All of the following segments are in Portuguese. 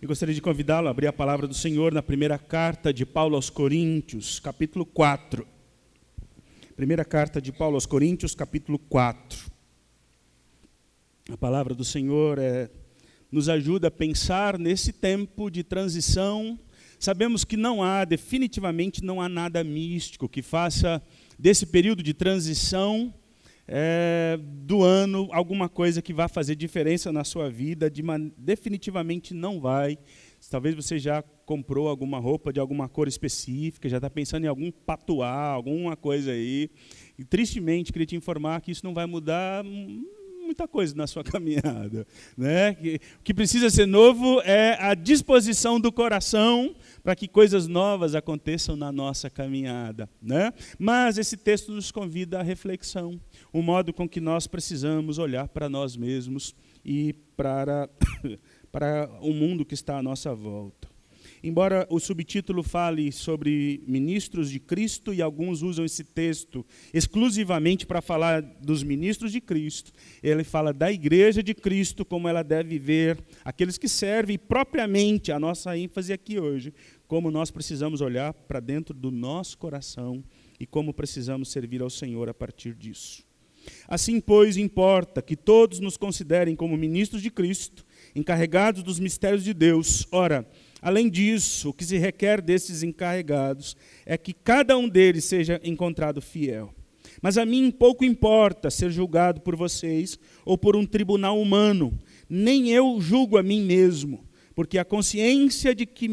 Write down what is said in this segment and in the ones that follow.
Eu gostaria de convidá-lo a abrir a palavra do Senhor na primeira carta de Paulo aos Coríntios, capítulo 4. Primeira carta de Paulo aos Coríntios, capítulo 4. A palavra do Senhor é, nos ajuda a pensar nesse tempo de transição. Sabemos que não há, definitivamente não há nada místico que faça desse período de transição é, do ano alguma coisa que vá fazer diferença na sua vida, de definitivamente não vai. Talvez você já comprou alguma roupa de alguma cor específica, já está pensando em algum patuá, alguma coisa aí. E tristemente, queria te informar que isso não vai mudar muita coisa na sua caminhada. Né? O que precisa ser novo é a disposição do coração para que coisas novas aconteçam na nossa caminhada. Né? Mas esse texto nos convida à reflexão, o modo com que nós precisamos olhar para nós mesmos e para, para o mundo que está à nossa volta. Embora o subtítulo fale sobre ministros de Cristo e alguns usam esse texto exclusivamente para falar dos ministros de Cristo, ele fala da igreja de Cristo, como ela deve ver aqueles que servem, e propriamente a nossa ênfase aqui hoje, como nós precisamos olhar para dentro do nosso coração e como precisamos servir ao Senhor a partir disso. Assim, pois, importa que todos nos considerem como ministros de Cristo, encarregados dos mistérios de Deus. Ora, Além disso, o que se requer desses encarregados é que cada um deles seja encontrado fiel. Mas a mim pouco importa ser julgado por vocês ou por um tribunal humano, nem eu julgo a mim mesmo, porque a consciência de que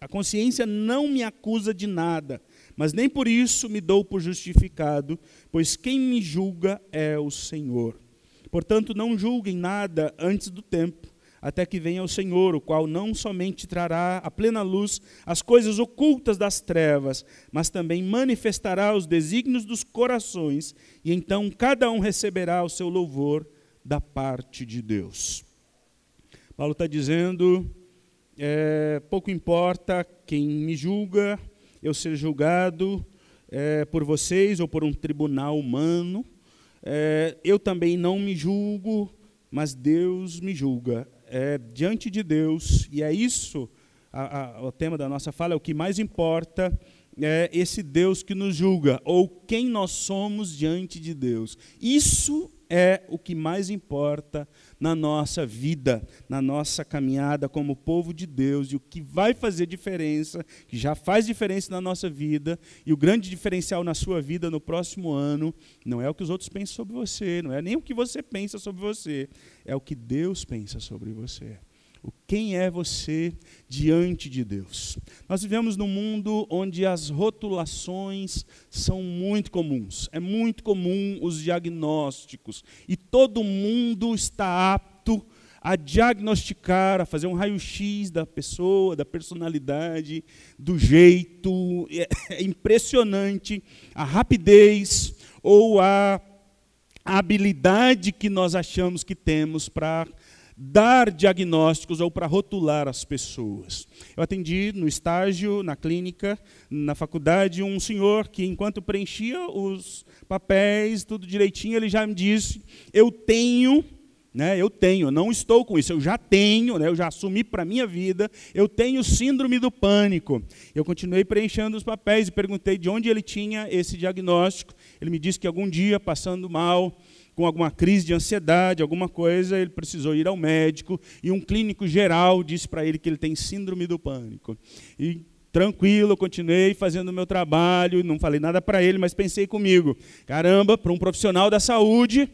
a consciência não me acusa de nada, mas nem por isso me dou por justificado, pois quem me julga é o Senhor. Portanto, não julguem nada antes do tempo até que venha o Senhor, o qual não somente trará à plena luz as coisas ocultas das trevas, mas também manifestará os desígnios dos corações, e então cada um receberá o seu louvor da parte de Deus. Paulo está dizendo: é, pouco importa quem me julga, eu ser julgado é, por vocês ou por um tribunal humano, é, eu também não me julgo, mas Deus me julga é, diante de Deus, e é isso a, a, o tema da nossa fala, é o que mais importa é esse Deus que nos julga, ou quem nós somos diante de Deus. Isso é o que mais importa na nossa vida, na nossa caminhada como povo de Deus, e o que vai fazer diferença, que já faz diferença na nossa vida, e o grande diferencial na sua vida no próximo ano, não é o que os outros pensam sobre você, não é nem o que você pensa sobre você, é o que Deus pensa sobre você o quem é você diante de Deus. Nós vivemos num mundo onde as rotulações são muito comuns. É muito comum os diagnósticos e todo mundo está apto a diagnosticar, a fazer um raio-x da pessoa, da personalidade, do jeito. É, é impressionante a rapidez ou a habilidade que nós achamos que temos para dar diagnósticos ou para rotular as pessoas. Eu atendi no estágio, na clínica, na faculdade, um senhor que, enquanto preenchia os papéis, tudo direitinho, ele já me disse: Eu tenho. Né, eu tenho, não estou com isso, eu já tenho, né, eu já assumi para a minha vida, eu tenho síndrome do pânico. Eu continuei preenchendo os papéis e perguntei de onde ele tinha esse diagnóstico. Ele me disse que algum dia, passando mal, com alguma crise de ansiedade, alguma coisa, ele precisou ir ao médico e um clínico geral disse para ele que ele tem síndrome do pânico. E tranquilo, eu continuei fazendo o meu trabalho, não falei nada para ele, mas pensei comigo: caramba, para um profissional da saúde,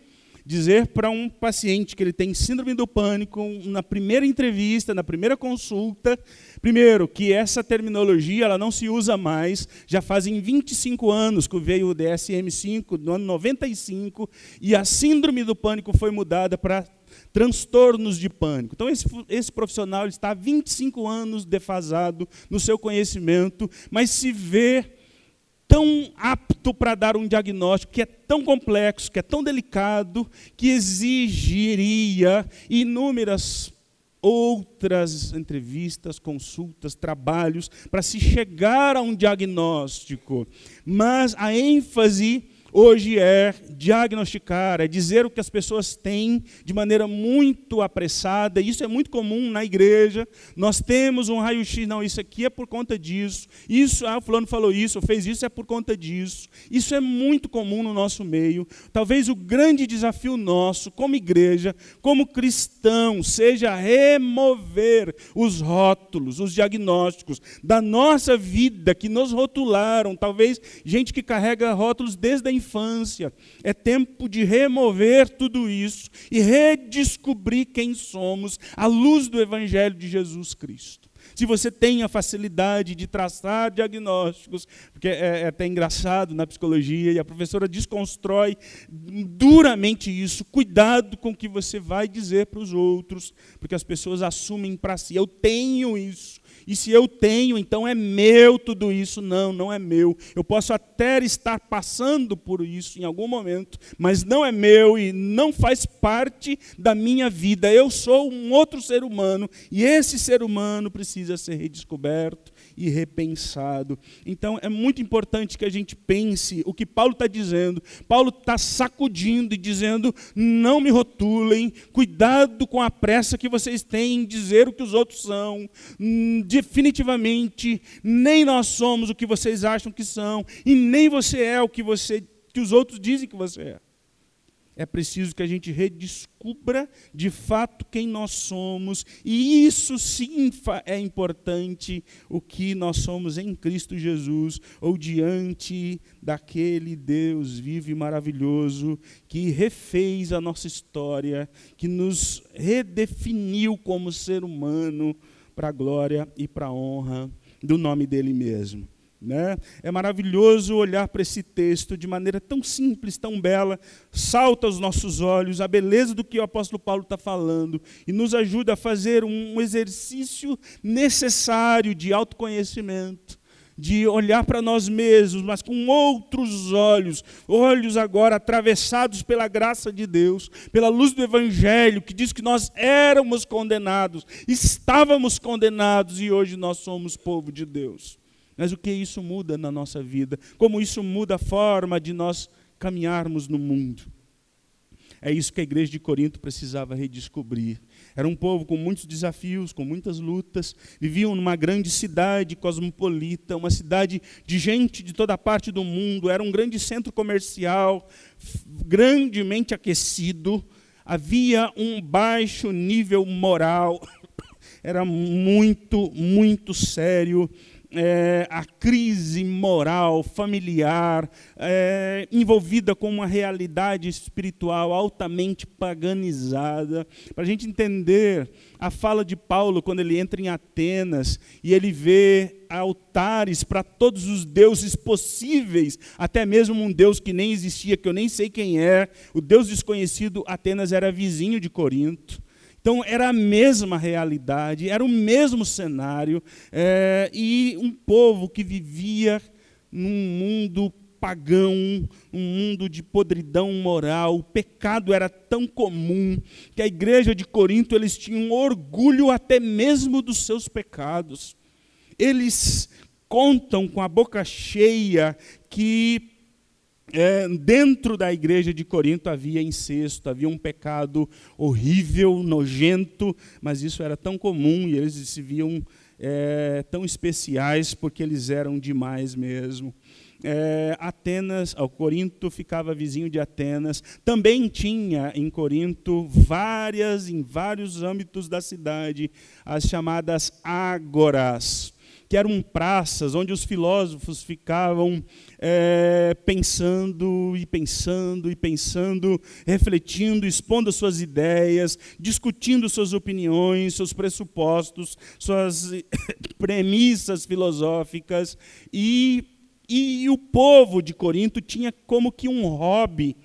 dizer para um paciente que ele tem síndrome do pânico na primeira entrevista, na primeira consulta, primeiro, que essa terminologia ela não se usa mais, já fazem 25 anos que veio o DSM-5, no ano 95, e a síndrome do pânico foi mudada para transtornos de pânico. Então, esse, esse profissional está há 25 anos defasado no seu conhecimento, mas se vê tão apto para dar um diagnóstico que é tão complexo, que é tão delicado, que exigiria inúmeras outras entrevistas, consultas, trabalhos para se chegar a um diagnóstico. Mas a ênfase hoje é diagnosticar, é dizer o que as pessoas têm de maneira muito apressada. Isso é muito comum na igreja. Nós temos um raio-x, não, isso aqui é por conta disso. Isso, ah, o fulano falou isso, fez isso, é por conta disso. Isso é muito comum no nosso meio. Talvez o grande desafio nosso, como igreja, como cristão, seja remover os rótulos, os diagnósticos da nossa vida que nos rotularam. Talvez gente que carrega rótulos desde a infância. É tempo de remover tudo isso e redescobrir quem somos à luz do Evangelho de Jesus Cristo. Se você tem a facilidade de traçar diagnósticos, porque é, é até engraçado na psicologia, e a professora desconstrói duramente isso, cuidado com o que você vai dizer para os outros, porque as pessoas assumem para si, eu tenho isso. E se eu tenho, então é meu tudo isso. Não, não é meu. Eu posso até estar passando por isso em algum momento, mas não é meu e não faz parte da minha vida. Eu sou um outro ser humano e esse ser humano precisa ser redescoberto e repensado. Então é muito importante que a gente pense o que Paulo está dizendo. Paulo está sacudindo e dizendo: não me rotulem, cuidado com a pressa que vocês têm em dizer o que os outros são. Hum, definitivamente nem nós somos o que vocês acham que são e nem você é o que você que os outros dizem que você é. É preciso que a gente redescubra de fato quem nós somos, e isso sim é importante, o que nós somos em Cristo Jesus, ou diante daquele Deus vivo e maravilhoso que refez a nossa história, que nos redefiniu como ser humano, para a glória e para a honra do nome dele mesmo. Né? É maravilhoso olhar para esse texto de maneira tão simples, tão bela, salta aos nossos olhos a beleza do que o apóstolo Paulo está falando e nos ajuda a fazer um exercício necessário de autoconhecimento de olhar para nós mesmos, mas com outros olhos, olhos agora atravessados pela graça de Deus, pela luz do Evangelho, que diz que nós éramos condenados, estávamos condenados e hoje nós somos povo de Deus. Mas o que isso muda na nossa vida? Como isso muda a forma de nós caminharmos no mundo? É isso que a igreja de Corinto precisava redescobrir. Era um povo com muitos desafios, com muitas lutas, viviam numa grande cidade cosmopolita, uma cidade de gente de toda parte do mundo, era um grande centro comercial, grandemente aquecido, havia um baixo nível moral, era muito, muito sério é, a crise moral, familiar, é, envolvida com uma realidade espiritual altamente paganizada. Para a gente entender a fala de Paulo quando ele entra em Atenas e ele vê altares para todos os deuses possíveis, até mesmo um deus que nem existia, que eu nem sei quem é, o deus desconhecido, Atenas era vizinho de Corinto. Então era a mesma realidade, era o mesmo cenário, é, e um povo que vivia num mundo pagão, um mundo de podridão moral, o pecado era tão comum que a igreja de Corinto eles tinham orgulho até mesmo dos seus pecados. Eles contam com a boca cheia que é, dentro da igreja de Corinto havia incesto, havia um pecado horrível, nojento, mas isso era tão comum e eles se viam é, tão especiais porque eles eram demais mesmo. É, Atenas, ao Corinto ficava vizinho de Atenas, também tinha em Corinto várias, em vários âmbitos da cidade, as chamadas ágoras que eram praças onde os filósofos ficavam é, pensando e pensando e pensando, refletindo, expondo suas ideias, discutindo suas opiniões, seus pressupostos, suas premissas filosóficas. E, e o povo de Corinto tinha como que um hobby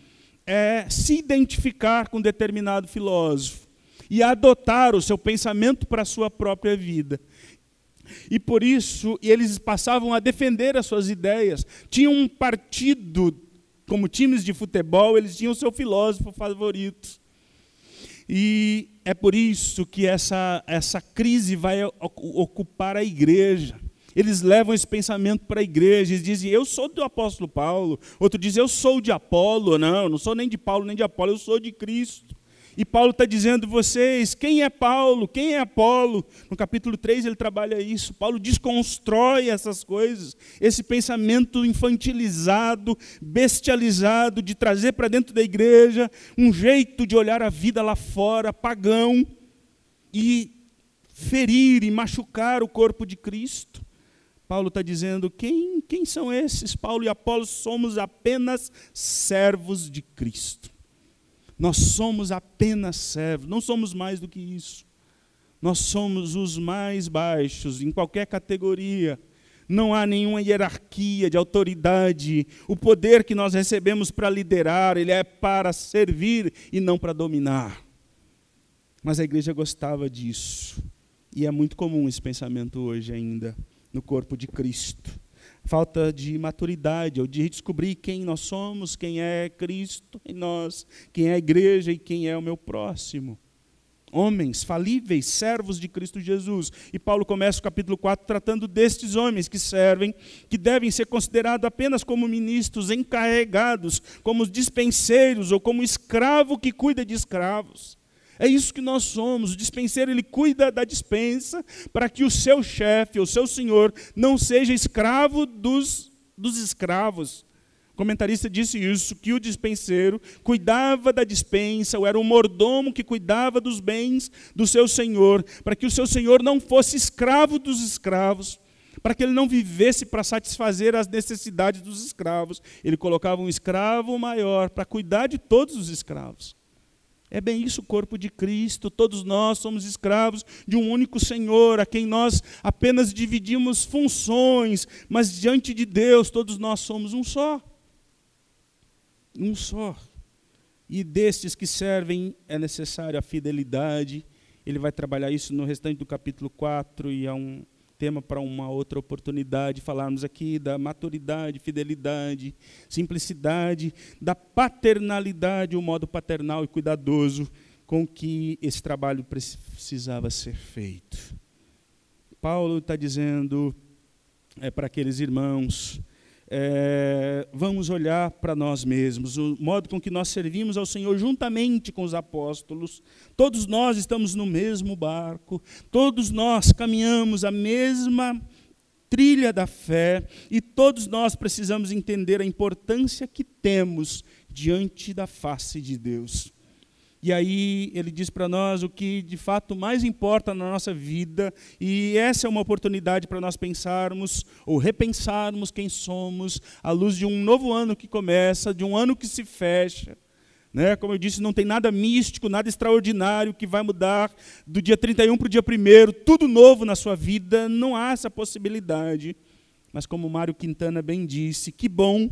é, se identificar com determinado filósofo e adotar o seu pensamento para a sua própria vida. E por isso eles passavam a defender as suas ideias. Tinham um partido, como times de futebol, eles tinham seu filósofo favorito. E é por isso que essa, essa crise vai ocupar a igreja. eles levam esse pensamento para a igreja, eles dizem, eu sou do apóstolo Paulo, outro diz, eu sou de Apolo, não, não sou nem de Paulo nem de Apolo, eu sou de Cristo. E Paulo está dizendo vocês, quem é Paulo, quem é Apolo? No capítulo 3 ele trabalha isso. Paulo desconstrói essas coisas, esse pensamento infantilizado, bestializado, de trazer para dentro da igreja um jeito de olhar a vida lá fora, pagão, e ferir e machucar o corpo de Cristo. Paulo está dizendo: quem, quem são esses? Paulo e Apolo somos apenas servos de Cristo. Nós somos apenas servos, não somos mais do que isso. Nós somos os mais baixos em qualquer categoria. Não há nenhuma hierarquia de autoridade. O poder que nós recebemos para liderar, ele é para servir e não para dominar. Mas a igreja gostava disso. E é muito comum esse pensamento hoje ainda no corpo de Cristo falta de maturidade, ou de descobrir quem nós somos, quem é Cristo em nós, quem é a igreja e quem é o meu próximo. Homens falíveis, servos de Cristo Jesus. E Paulo começa o capítulo 4 tratando destes homens que servem, que devem ser considerados apenas como ministros encarregados, como dispenseiros ou como escravo que cuida de escravos. É isso que nós somos. O dispenseiro ele cuida da dispensa para que o seu chefe, o seu senhor, não seja escravo dos, dos escravos. O comentarista disse isso, que o dispenseiro cuidava da dispensa, ou era o mordomo que cuidava dos bens do seu senhor, para que o seu senhor não fosse escravo dos escravos, para que ele não vivesse para satisfazer as necessidades dos escravos. Ele colocava um escravo maior para cuidar de todos os escravos. É bem isso o corpo de Cristo. Todos nós somos escravos de um único Senhor, a quem nós apenas dividimos funções, mas diante de Deus todos nós somos um só. Um só. E destes que servem é necessária a fidelidade. Ele vai trabalhar isso no restante do capítulo 4 e é um, tema para uma outra oportunidade, falarmos aqui da maturidade, fidelidade, simplicidade, da paternalidade, o modo paternal e cuidadoso com que esse trabalho precisava ser feito. Paulo está dizendo é, para aqueles irmãos é, vamos olhar para nós mesmos, o modo com que nós servimos ao Senhor juntamente com os apóstolos. Todos nós estamos no mesmo barco, todos nós caminhamos a mesma trilha da fé e todos nós precisamos entender a importância que temos diante da face de Deus. E aí ele diz para nós o que de fato mais importa na nossa vida, e essa é uma oportunidade para nós pensarmos ou repensarmos quem somos à luz de um novo ano que começa, de um ano que se fecha. Né? Como eu disse, não tem nada místico, nada extraordinário que vai mudar do dia 31 para o dia 1, tudo novo na sua vida, não há essa possibilidade. Mas como Mário Quintana bem disse, que bom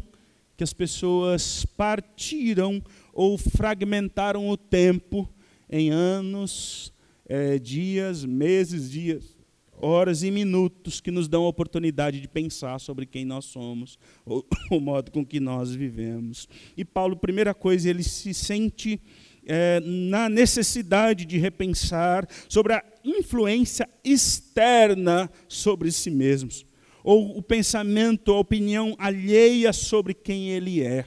que as pessoas partiram ou fragmentaram o tempo em anos, é, dias, meses, dias, horas e minutos que nos dão a oportunidade de pensar sobre quem nós somos, ou o modo com que nós vivemos. E Paulo, primeira coisa, ele se sente é, na necessidade de repensar sobre a influência externa sobre si mesmos, ou o pensamento, a opinião alheia sobre quem ele é.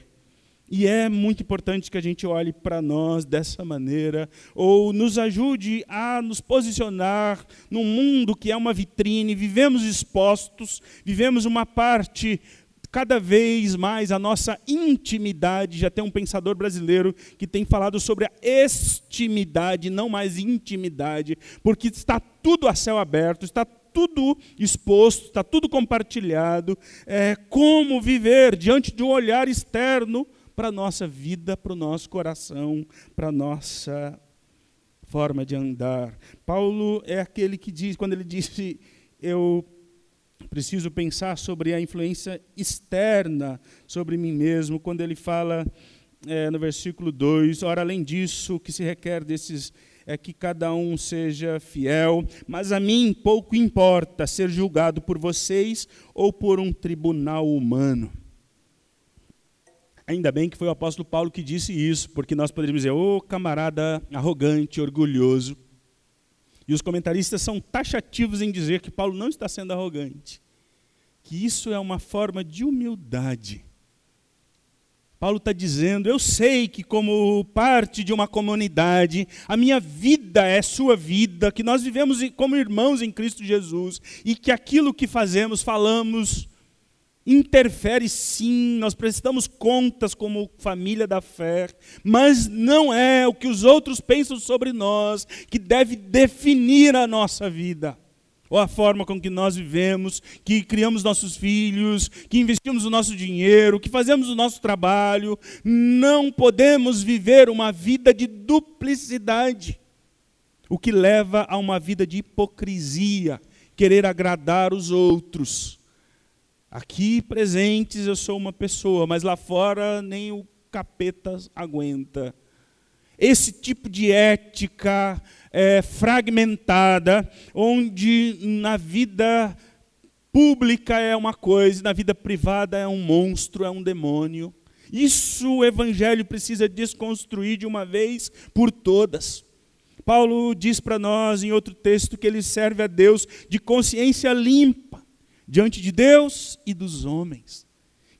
E é muito importante que a gente olhe para nós dessa maneira, ou nos ajude a nos posicionar num mundo que é uma vitrine, vivemos expostos, vivemos uma parte cada vez mais a nossa intimidade. Já tem um pensador brasileiro que tem falado sobre a estimidade, não mais intimidade, porque está tudo a céu aberto, está tudo exposto, está tudo compartilhado. É, como viver diante de um olhar externo para a nossa vida, para o nosso coração, para a nossa forma de andar. Paulo é aquele que diz, quando ele disse, eu preciso pensar sobre a influência externa sobre mim mesmo, quando ele fala é, no versículo 2, ora, além disso, o que se requer desses é que cada um seja fiel, mas a mim pouco importa ser julgado por vocês ou por um tribunal humano. Ainda bem que foi o apóstolo Paulo que disse isso, porque nós poderíamos dizer, ô oh, camarada arrogante, orgulhoso. E os comentaristas são taxativos em dizer que Paulo não está sendo arrogante. que isso é uma forma de humildade. Paulo está dizendo: eu sei que, como parte de uma comunidade, a minha vida é sua vida, que nós vivemos como irmãos em Cristo Jesus e que aquilo que fazemos, falamos, interfere sim, nós prestamos contas como família da fé, mas não é o que os outros pensam sobre nós que deve definir a nossa vida ou a forma com que nós vivemos, que criamos nossos filhos, que investimos o nosso dinheiro, que fazemos o nosso trabalho. Não podemos viver uma vida de duplicidade, o que leva a uma vida de hipocrisia, querer agradar os outros. Aqui presentes eu sou uma pessoa, mas lá fora nem o capeta aguenta. Esse tipo de ética é, fragmentada, onde na vida pública é uma coisa, na vida privada é um monstro, é um demônio. Isso o Evangelho precisa desconstruir de uma vez por todas. Paulo diz para nós em outro texto que ele serve a Deus de consciência limpa diante de Deus e dos homens.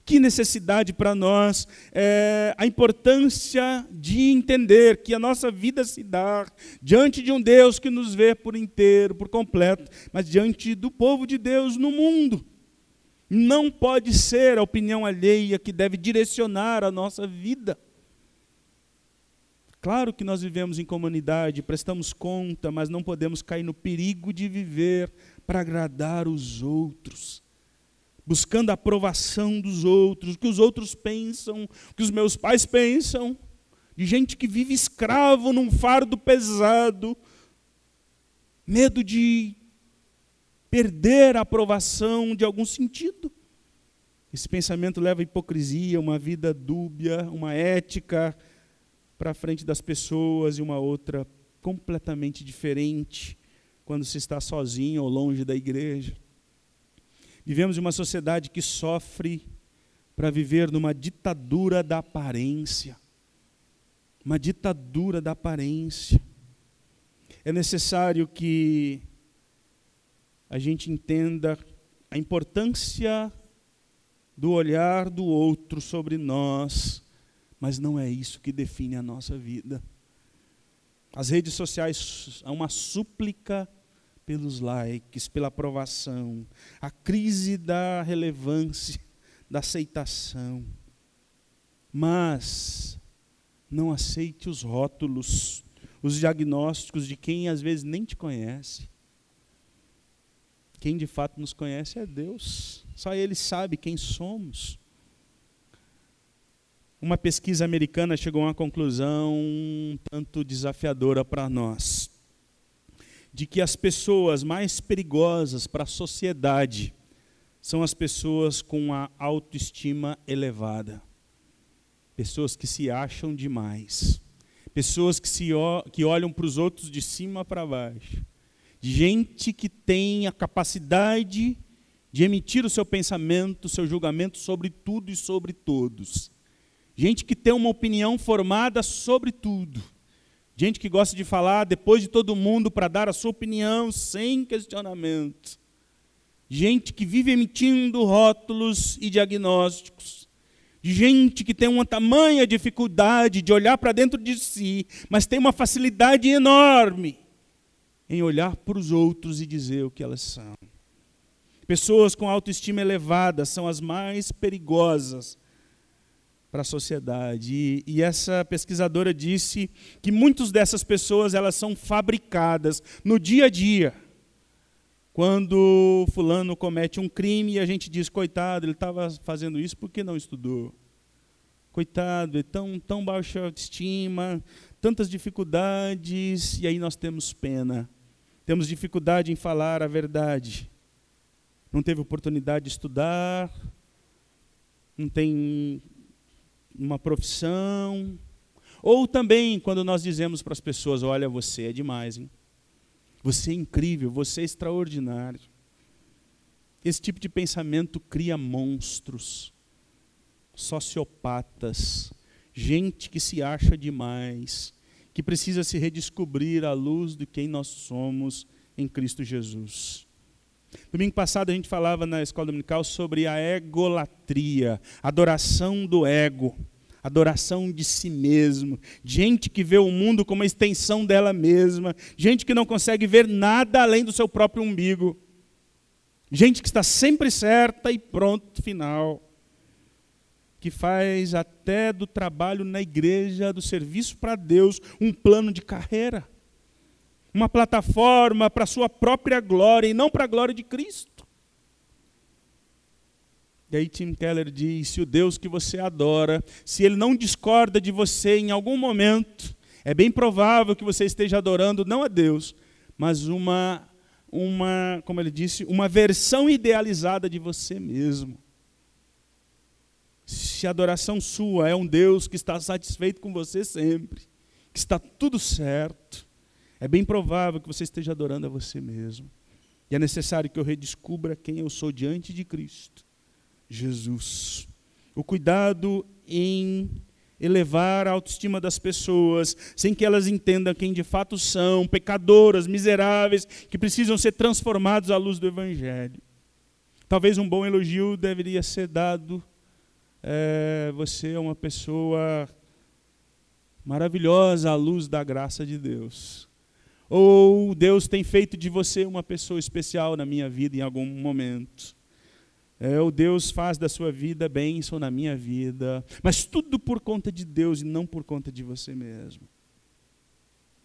Que necessidade para nós é, a importância de entender que a nossa vida se dá diante de um Deus que nos vê por inteiro, por completo, mas diante do povo de Deus no mundo. Não pode ser a opinião alheia que deve direcionar a nossa vida. Claro que nós vivemos em comunidade, prestamos conta, mas não podemos cair no perigo de viver para agradar os outros buscando a aprovação dos outros, o que os outros pensam, o que os meus pais pensam, de gente que vive escravo num fardo pesado, medo de perder a aprovação de algum sentido. Esse pensamento leva à hipocrisia, uma vida dúbia, uma ética para frente das pessoas e uma outra completamente diferente quando se está sozinho ou longe da igreja. Vivemos em uma sociedade que sofre para viver numa ditadura da aparência. Uma ditadura da aparência. É necessário que a gente entenda a importância do olhar do outro sobre nós, mas não é isso que define a nossa vida. As redes sociais são uma súplica pelos likes, pela aprovação, a crise da relevância, da aceitação. Mas não aceite os rótulos, os diagnósticos de quem às vezes nem te conhece. Quem de fato nos conhece é Deus. Só Ele sabe quem somos. Uma pesquisa americana chegou a uma conclusão um tanto desafiadora para nós de que as pessoas mais perigosas para a sociedade são as pessoas com a autoestima elevada. Pessoas que se acham demais. Pessoas que, se, que olham para os outros de cima para baixo. Gente que tem a capacidade de emitir o seu pensamento, o seu julgamento sobre tudo e sobre todos. Gente que tem uma opinião formada sobre tudo Gente que gosta de falar depois de todo mundo para dar a sua opinião sem questionamento. Gente que vive emitindo rótulos e diagnósticos. Gente que tem uma tamanha dificuldade de olhar para dentro de si, mas tem uma facilidade enorme em olhar para os outros e dizer o que elas são. Pessoas com autoestima elevada são as mais perigosas para a sociedade. E, e, essa pesquisadora disse que muitas dessas pessoas elas são fabricadas no dia a dia. Quando fulano comete um crime e a gente diz, coitado, ele estava fazendo isso porque não estudou. Coitado, é tão, tão baixa autoestima, tantas dificuldades, e aí nós temos pena. Temos dificuldade em falar a verdade. Não teve oportunidade de estudar, não tem uma profissão. Ou também quando nós dizemos para as pessoas: olha, você é demais, hein? Você é incrível, você é extraordinário. Esse tipo de pensamento cria monstros, sociopatas, gente que se acha demais, que precisa se redescobrir à luz de quem nós somos em Cristo Jesus. Domingo passado a gente falava na escola dominical sobre a egolatria, adoração do ego, adoração de si mesmo, gente que vê o mundo como uma extensão dela mesma, gente que não consegue ver nada além do seu próprio umbigo, gente que está sempre certa e pronto, final, que faz até do trabalho na igreja, do serviço para Deus, um plano de carreira uma plataforma para a sua própria glória e não para a glória de Cristo. E aí Tim Keller diz: se o Deus que você adora, se ele não discorda de você em algum momento, é bem provável que você esteja adorando não a Deus, mas uma, uma, como ele disse, uma versão idealizada de você mesmo. Se a adoração sua é um Deus que está satisfeito com você sempre, que está tudo certo, é bem provável que você esteja adorando a você mesmo. E é necessário que eu redescubra quem eu sou diante de Cristo, Jesus. O cuidado em elevar a autoestima das pessoas, sem que elas entendam quem de fato são, pecadoras, miseráveis, que precisam ser transformados à luz do Evangelho. Talvez um bom elogio deveria ser dado. É, você é uma pessoa maravilhosa à luz da graça de Deus. Ou Deus tem feito de você uma pessoa especial na minha vida em algum momento. É, ou Deus faz da sua vida bênção na minha vida. Mas tudo por conta de Deus e não por conta de você mesmo.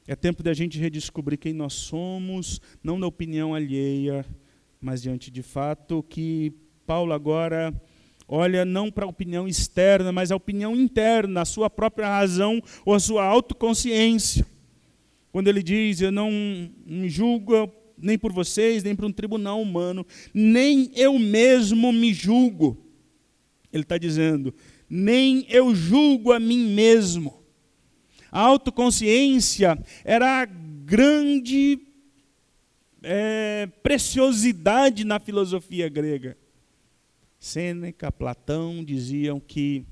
É tempo da gente redescobrir quem nós somos, não na opinião alheia, mas diante de fato que Paulo agora olha não para a opinião externa, mas a opinião interna, a sua própria razão ou a sua autoconsciência. Quando ele diz: Eu não me julgo nem por vocês, nem por um tribunal humano, nem eu mesmo me julgo. Ele está dizendo: Nem eu julgo a mim mesmo. A autoconsciência era a grande é, preciosidade na filosofia grega. Sêneca, Platão diziam que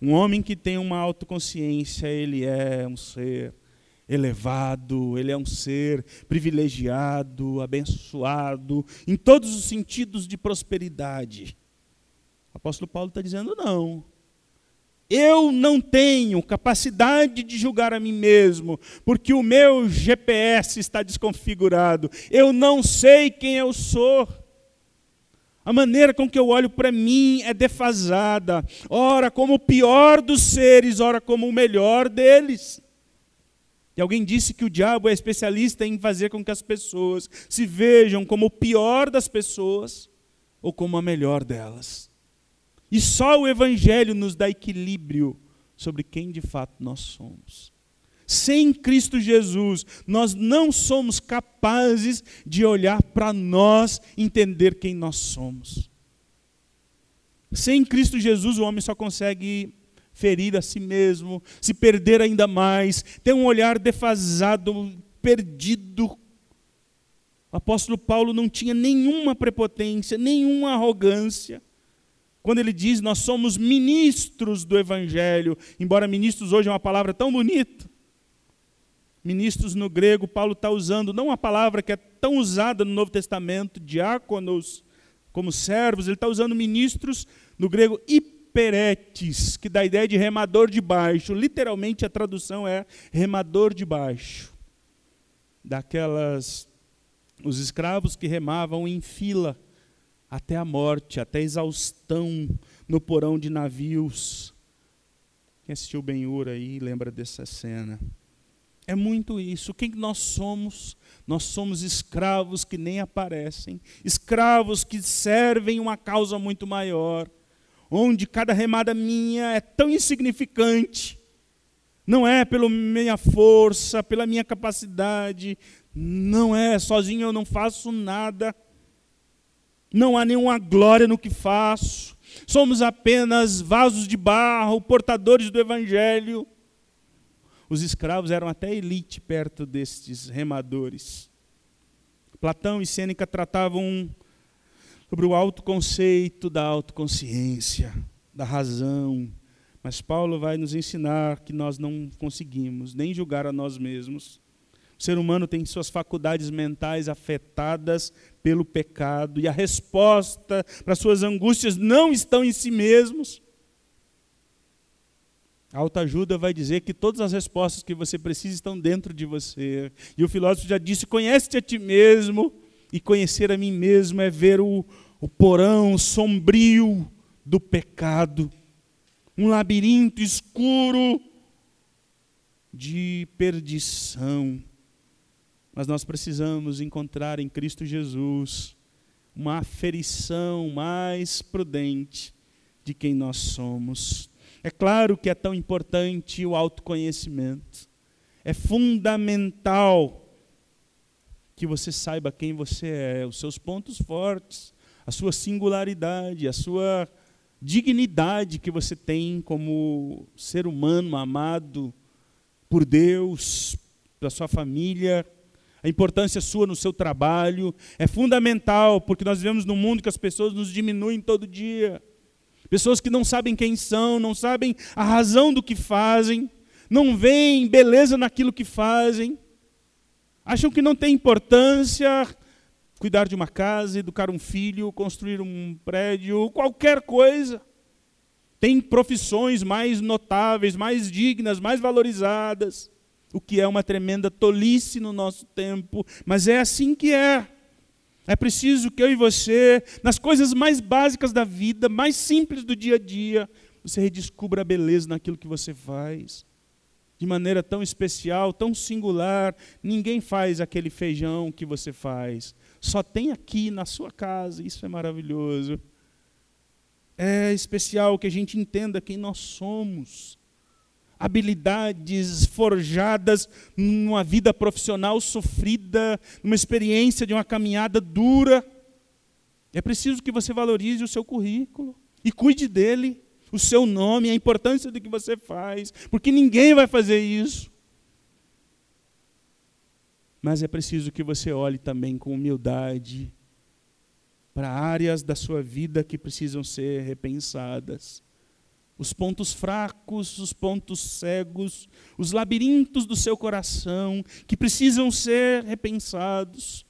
um homem que tem uma autoconsciência, ele é um ser elevado, ele é um ser privilegiado, abençoado, em todos os sentidos de prosperidade. O apóstolo Paulo está dizendo: não. Eu não tenho capacidade de julgar a mim mesmo, porque o meu GPS está desconfigurado. Eu não sei quem eu sou. A maneira com que eu olho para mim é defasada. Ora como o pior dos seres, ora como o melhor deles. E alguém disse que o diabo é especialista em fazer com que as pessoas se vejam como o pior das pessoas ou como a melhor delas. E só o Evangelho nos dá equilíbrio sobre quem de fato nós somos. Sem Cristo Jesus, nós não somos capazes de olhar para nós entender quem nós somos. Sem Cristo Jesus, o homem só consegue ferir a si mesmo, se perder ainda mais, ter um olhar defasado, perdido. O apóstolo Paulo não tinha nenhuma prepotência, nenhuma arrogância. Quando ele diz, nós somos ministros do Evangelho, embora ministros hoje é uma palavra tão bonita. Ministros no grego, Paulo está usando não uma palavra que é tão usada no Novo Testamento, diáconos, como servos, ele está usando ministros no grego peretes, que dá a ideia de remador de baixo. Literalmente a tradução é remador de baixo. Daquelas os escravos que remavam em fila até a morte, até a exaustão no porão de navios. Quem assistiu Ben-Hur aí lembra dessa cena. É muito isso. Quem nós somos? Nós somos escravos que nem aparecem, escravos que servem uma causa muito maior onde cada remada minha é tão insignificante, não é pela minha força, pela minha capacidade, não é, sozinho eu não faço nada, não há nenhuma glória no que faço, somos apenas vasos de barro, portadores do Evangelho. Os escravos eram até elite perto destes remadores. Platão e Sêneca tratavam sobre o autoconceito da autoconsciência, da razão. Mas Paulo vai nos ensinar que nós não conseguimos nem julgar a nós mesmos. O ser humano tem suas faculdades mentais afetadas pelo pecado e a resposta para suas angústias não estão em si mesmos. A autoajuda vai dizer que todas as respostas que você precisa estão dentro de você. E o filósofo já disse: conhece-te a ti mesmo, e conhecer a mim mesmo é ver o, o porão sombrio do pecado, um labirinto escuro de perdição. Mas nós precisamos encontrar em Cristo Jesus uma aferição mais prudente de quem nós somos. É claro que é tão importante o autoconhecimento. É fundamental que você saiba quem você é, os seus pontos fortes, a sua singularidade, a sua dignidade que você tem como ser humano amado por Deus, pela sua família, a importância sua no seu trabalho. É fundamental, porque nós vivemos num mundo que as pessoas nos diminuem todo dia. Pessoas que não sabem quem são, não sabem a razão do que fazem, não veem beleza naquilo que fazem, acham que não tem importância cuidar de uma casa, educar um filho, construir um prédio, qualquer coisa. Tem profissões mais notáveis, mais dignas, mais valorizadas, o que é uma tremenda tolice no nosso tempo, mas é assim que é. É preciso que eu e você, nas coisas mais básicas da vida, mais simples do dia a dia, você redescubra a beleza naquilo que você faz. De maneira tão especial, tão singular, ninguém faz aquele feijão que você faz só tem aqui na sua casa, isso é maravilhoso. É especial que a gente entenda quem nós somos. Habilidades forjadas numa vida profissional sofrida, numa experiência de uma caminhada dura. É preciso que você valorize o seu currículo e cuide dele, o seu nome, a importância do que você faz, porque ninguém vai fazer isso. Mas é preciso que você olhe também com humildade para áreas da sua vida que precisam ser repensadas. Os pontos fracos, os pontos cegos, os labirintos do seu coração que precisam ser repensados.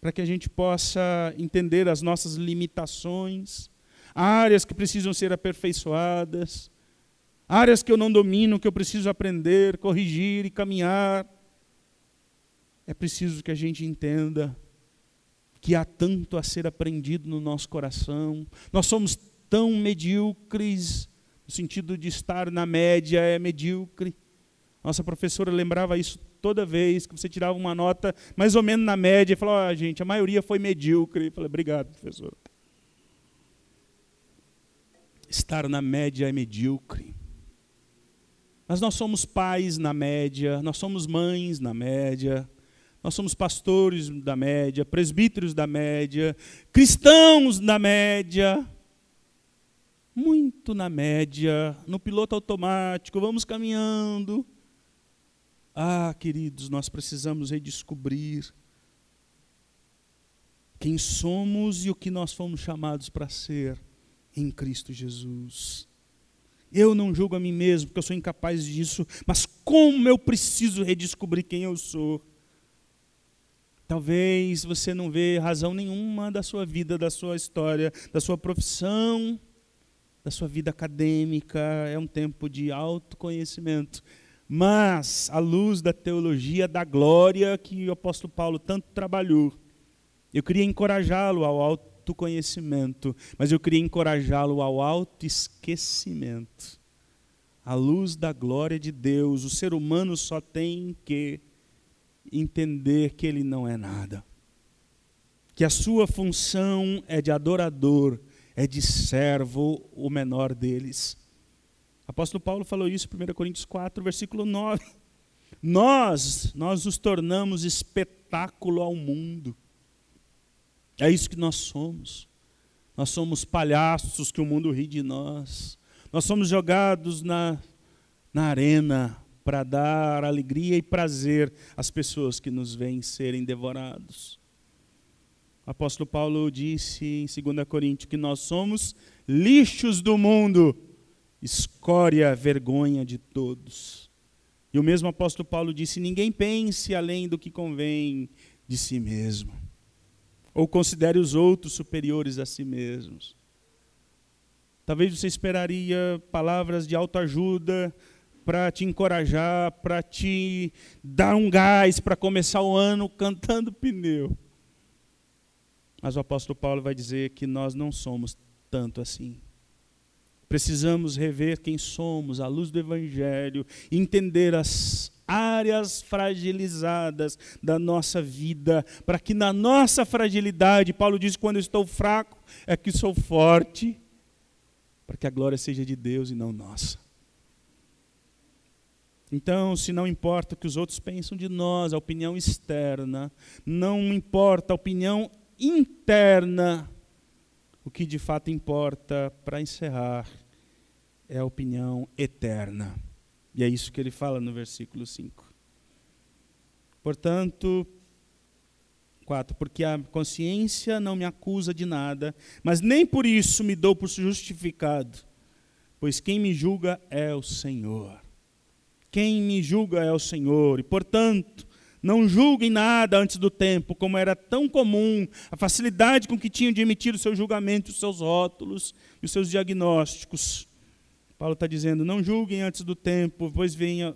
Para que a gente possa entender as nossas limitações, áreas que precisam ser aperfeiçoadas, áreas que eu não domino, que eu preciso aprender, corrigir e caminhar é preciso que a gente entenda que há tanto a ser aprendido no nosso coração. Nós somos tão medíocres, no sentido de estar na média é medíocre. Nossa professora lembrava isso toda vez que você tirava uma nota mais ou menos na média e falava, ah, gente, a maioria foi medíocre. Eu falei, obrigado, professora. Estar na média é medíocre. Mas nós somos pais na média, nós somos mães na média, nós somos pastores da média, presbíteros da média, cristãos da média, muito na média, no piloto automático, vamos caminhando. Ah, queridos, nós precisamos redescobrir quem somos e o que nós fomos chamados para ser em Cristo Jesus. Eu não julgo a mim mesmo, porque eu sou incapaz disso, mas como eu preciso redescobrir quem eu sou. Talvez você não vê razão nenhuma da sua vida, da sua história, da sua profissão, da sua vida acadêmica. É um tempo de autoconhecimento. Mas, à luz da teologia da glória que o apóstolo Paulo tanto trabalhou, eu queria encorajá-lo ao autoconhecimento, mas eu queria encorajá-lo ao autoesquecimento. À luz da glória de Deus, o ser humano só tem que entender que ele não é nada. Que a sua função é de adorador, é de servo, o menor deles. Apóstolo Paulo falou isso em 1 Coríntios 4, versículo 9. Nós, nós nos tornamos espetáculo ao mundo. É isso que nós somos. Nós somos palhaços que o mundo ri de nós. Nós somos jogados na, na arena para dar alegria e prazer às pessoas que nos veem serem devorados. O apóstolo Paulo disse em 2 Coríntios que nós somos lixos do mundo, escória, vergonha de todos. E o mesmo apóstolo Paulo disse: ninguém pense além do que convém de si mesmo, ou considere os outros superiores a si mesmos. Talvez você esperaria palavras de autoajuda para te encorajar, para te dar um gás para começar o ano cantando pneu. Mas o apóstolo Paulo vai dizer que nós não somos tanto assim. Precisamos rever quem somos à luz do Evangelho, entender as áreas fragilizadas da nossa vida, para que na nossa fragilidade, Paulo diz: quando eu estou fraco, é que sou forte, para que a glória seja de Deus e não nossa. Então, se não importa o que os outros pensam de nós, a opinião externa, não importa a opinião interna, o que de fato importa, para encerrar, é a opinião eterna. E é isso que ele fala no versículo 5. Portanto, 4. Porque a consciência não me acusa de nada, mas nem por isso me dou por justificado, pois quem me julga é o Senhor. Quem me julga é o Senhor, e portanto, não julguem nada antes do tempo, como era tão comum, a facilidade com que tinham de emitir o seu julgamento, os seus rótulos e os seus diagnósticos. Paulo está dizendo: não julguem antes do tempo, pois venha,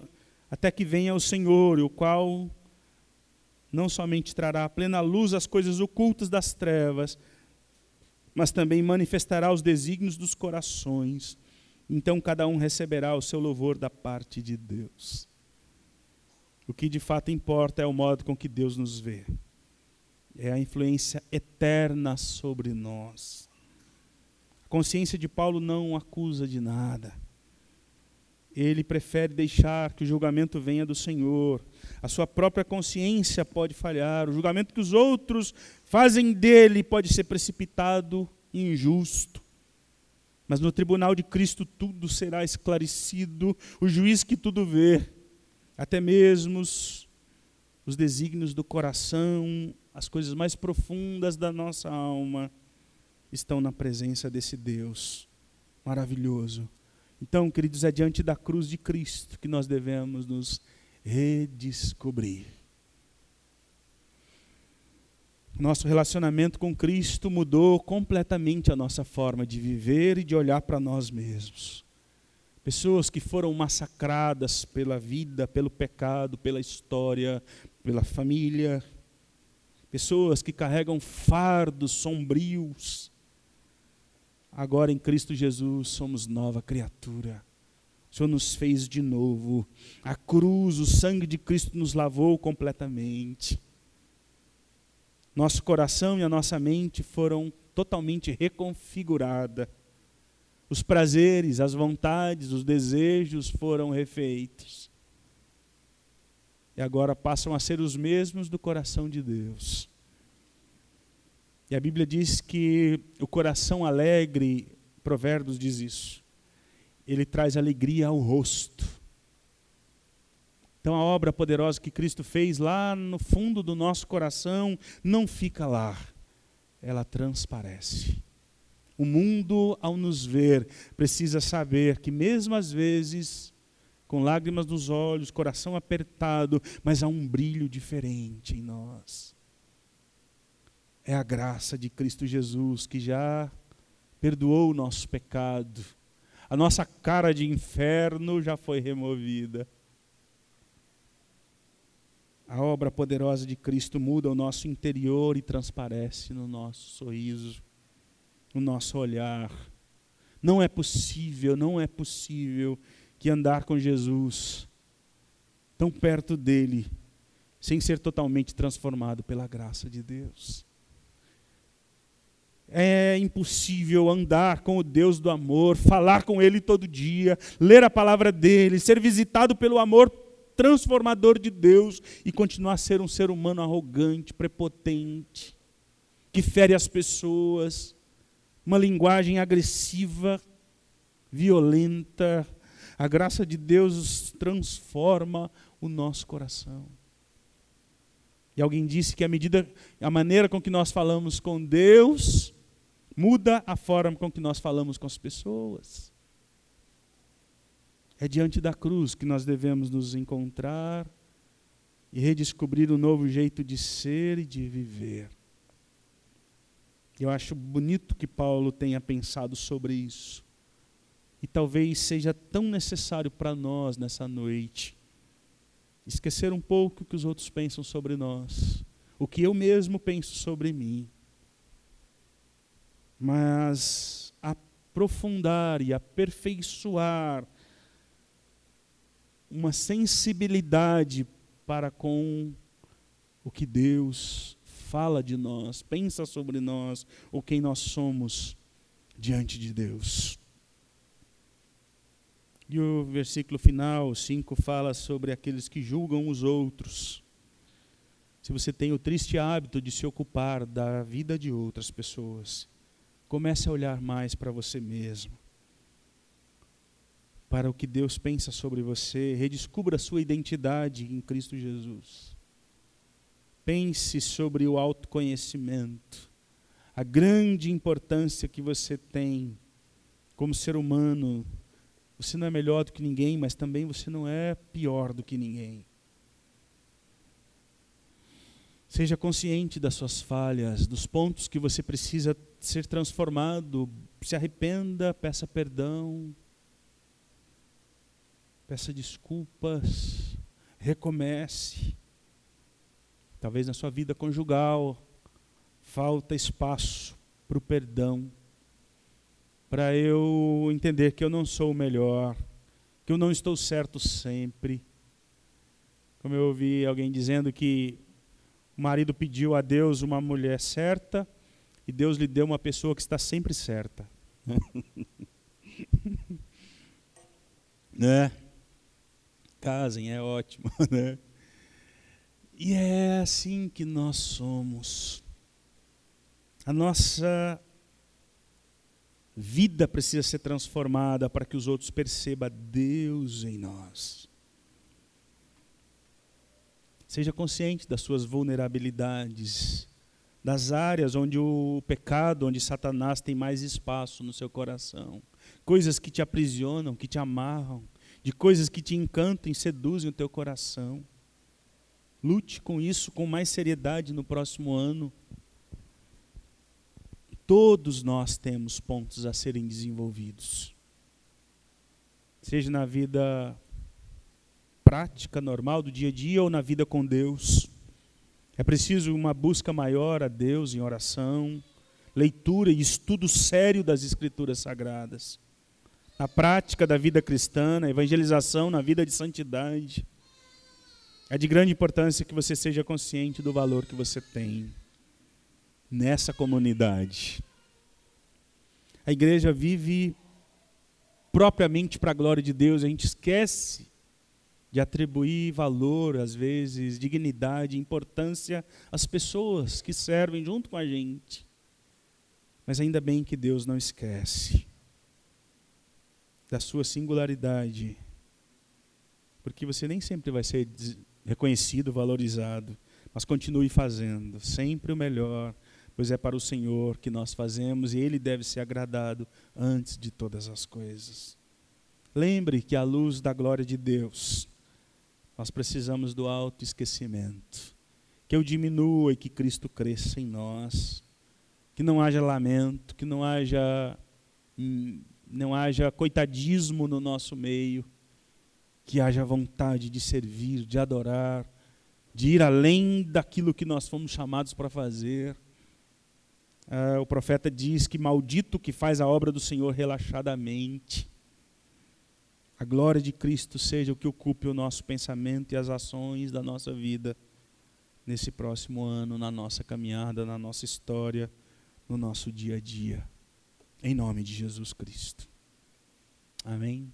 até que venha o Senhor, o qual não somente trará a plena luz às coisas ocultas das trevas, mas também manifestará os desígnios dos corações. Então cada um receberá o seu louvor da parte de Deus. O que de fato importa é o modo com que Deus nos vê. É a influência eterna sobre nós. A consciência de Paulo não acusa de nada. Ele prefere deixar que o julgamento venha do Senhor. A sua própria consciência pode falhar. O julgamento que os outros fazem dele pode ser precipitado injusto. Mas no tribunal de Cristo tudo será esclarecido. O juiz que tudo vê até mesmo os, os desígnios do coração, as coisas mais profundas da nossa alma, estão na presença desse Deus maravilhoso. Então, queridos, é diante da cruz de Cristo que nós devemos nos redescobrir. Nosso relacionamento com Cristo mudou completamente a nossa forma de viver e de olhar para nós mesmos pessoas que foram massacradas pela vida, pelo pecado, pela história, pela família, pessoas que carregam fardos sombrios. Agora em Cristo Jesus somos nova criatura. O Senhor nos fez de novo. A cruz, o sangue de Cristo nos lavou completamente. Nosso coração e a nossa mente foram totalmente reconfiguradas os prazeres, as vontades, os desejos foram refeitos. E agora passam a ser os mesmos do coração de Deus. E a Bíblia diz que o coração alegre, Provérbios diz isso, ele traz alegria ao rosto. Então a obra poderosa que Cristo fez lá no fundo do nosso coração não fica lá, ela transparece. O mundo, ao nos ver, precisa saber que, mesmo às vezes, com lágrimas nos olhos, coração apertado, mas há um brilho diferente em nós. É a graça de Cristo Jesus que já perdoou o nosso pecado. A nossa cara de inferno já foi removida. A obra poderosa de Cristo muda o nosso interior e transparece no nosso sorriso o nosso olhar. Não é possível, não é possível que andar com Jesus tão perto dele, sem ser totalmente transformado pela graça de Deus. É impossível andar com o Deus do amor, falar com Ele todo dia, ler a palavra dele, ser visitado pelo amor transformador de Deus e continuar a ser um ser humano arrogante, prepotente, que fere as pessoas, uma linguagem agressiva, violenta. A graça de Deus transforma o nosso coração. E alguém disse que a medida, a maneira com que nós falamos com Deus muda a forma com que nós falamos com as pessoas. É diante da cruz que nós devemos nos encontrar e redescobrir um novo jeito de ser e de viver. Eu acho bonito que Paulo tenha pensado sobre isso. E talvez seja tão necessário para nós nessa noite esquecer um pouco o que os outros pensam sobre nós, o que eu mesmo penso sobre mim, mas aprofundar e aperfeiçoar uma sensibilidade para com o que Deus fala de nós, pensa sobre nós, ou quem nós somos diante de Deus. E o versículo final, 5, fala sobre aqueles que julgam os outros. Se você tem o triste hábito de se ocupar da vida de outras pessoas, comece a olhar mais para você mesmo, para o que Deus pensa sobre você, redescubra a sua identidade em Cristo Jesus. Pense sobre o autoconhecimento, a grande importância que você tem como ser humano você não é melhor do que ninguém, mas também você não é pior do que ninguém. Seja consciente das suas falhas, dos pontos que você precisa ser transformado. Se arrependa, peça perdão, peça desculpas, recomece. Talvez na sua vida conjugal falta espaço para o perdão para eu entender que eu não sou o melhor, que eu não estou certo sempre. Como eu ouvi alguém dizendo que o marido pediu a Deus uma mulher certa e Deus lhe deu uma pessoa que está sempre certa. né? Casem, é ótimo, né? E é assim que nós somos. A nossa vida precisa ser transformada para que os outros percebam Deus em nós. Seja consciente das suas vulnerabilidades, das áreas onde o pecado, onde Satanás tem mais espaço no seu coração, coisas que te aprisionam, que te amarram, de coisas que te encantam e seduzem o teu coração. Lute com isso com mais seriedade no próximo ano. Todos nós temos pontos a serem desenvolvidos. Seja na vida prática, normal, do dia a dia, ou na vida com Deus. É preciso uma busca maior a Deus em oração, leitura e estudo sério das Escrituras Sagradas. Na prática da vida cristã, na evangelização, na vida de santidade. É de grande importância que você seja consciente do valor que você tem nessa comunidade. A igreja vive propriamente para a glória de Deus, a gente esquece de atribuir valor, às vezes, dignidade, importância às pessoas que servem junto com a gente. Mas ainda bem que Deus não esquece da sua singularidade, porque você nem sempre vai ser reconhecido, valorizado, mas continue fazendo sempre o melhor, pois é para o Senhor que nós fazemos e Ele deve ser agradado antes de todas as coisas. Lembre que, à luz da glória de Deus, nós precisamos do autoesquecimento. Que eu diminua e que Cristo cresça em nós. Que não haja lamento, que não haja, hum, não haja coitadismo no nosso meio. Que haja vontade de servir, de adorar, de ir além daquilo que nós fomos chamados para fazer Uh, o profeta diz que maldito que faz a obra do Senhor relaxadamente. A glória de Cristo seja o que ocupe o nosso pensamento e as ações da nossa vida nesse próximo ano, na nossa caminhada, na nossa história, no nosso dia a dia. Em nome de Jesus Cristo. Amém.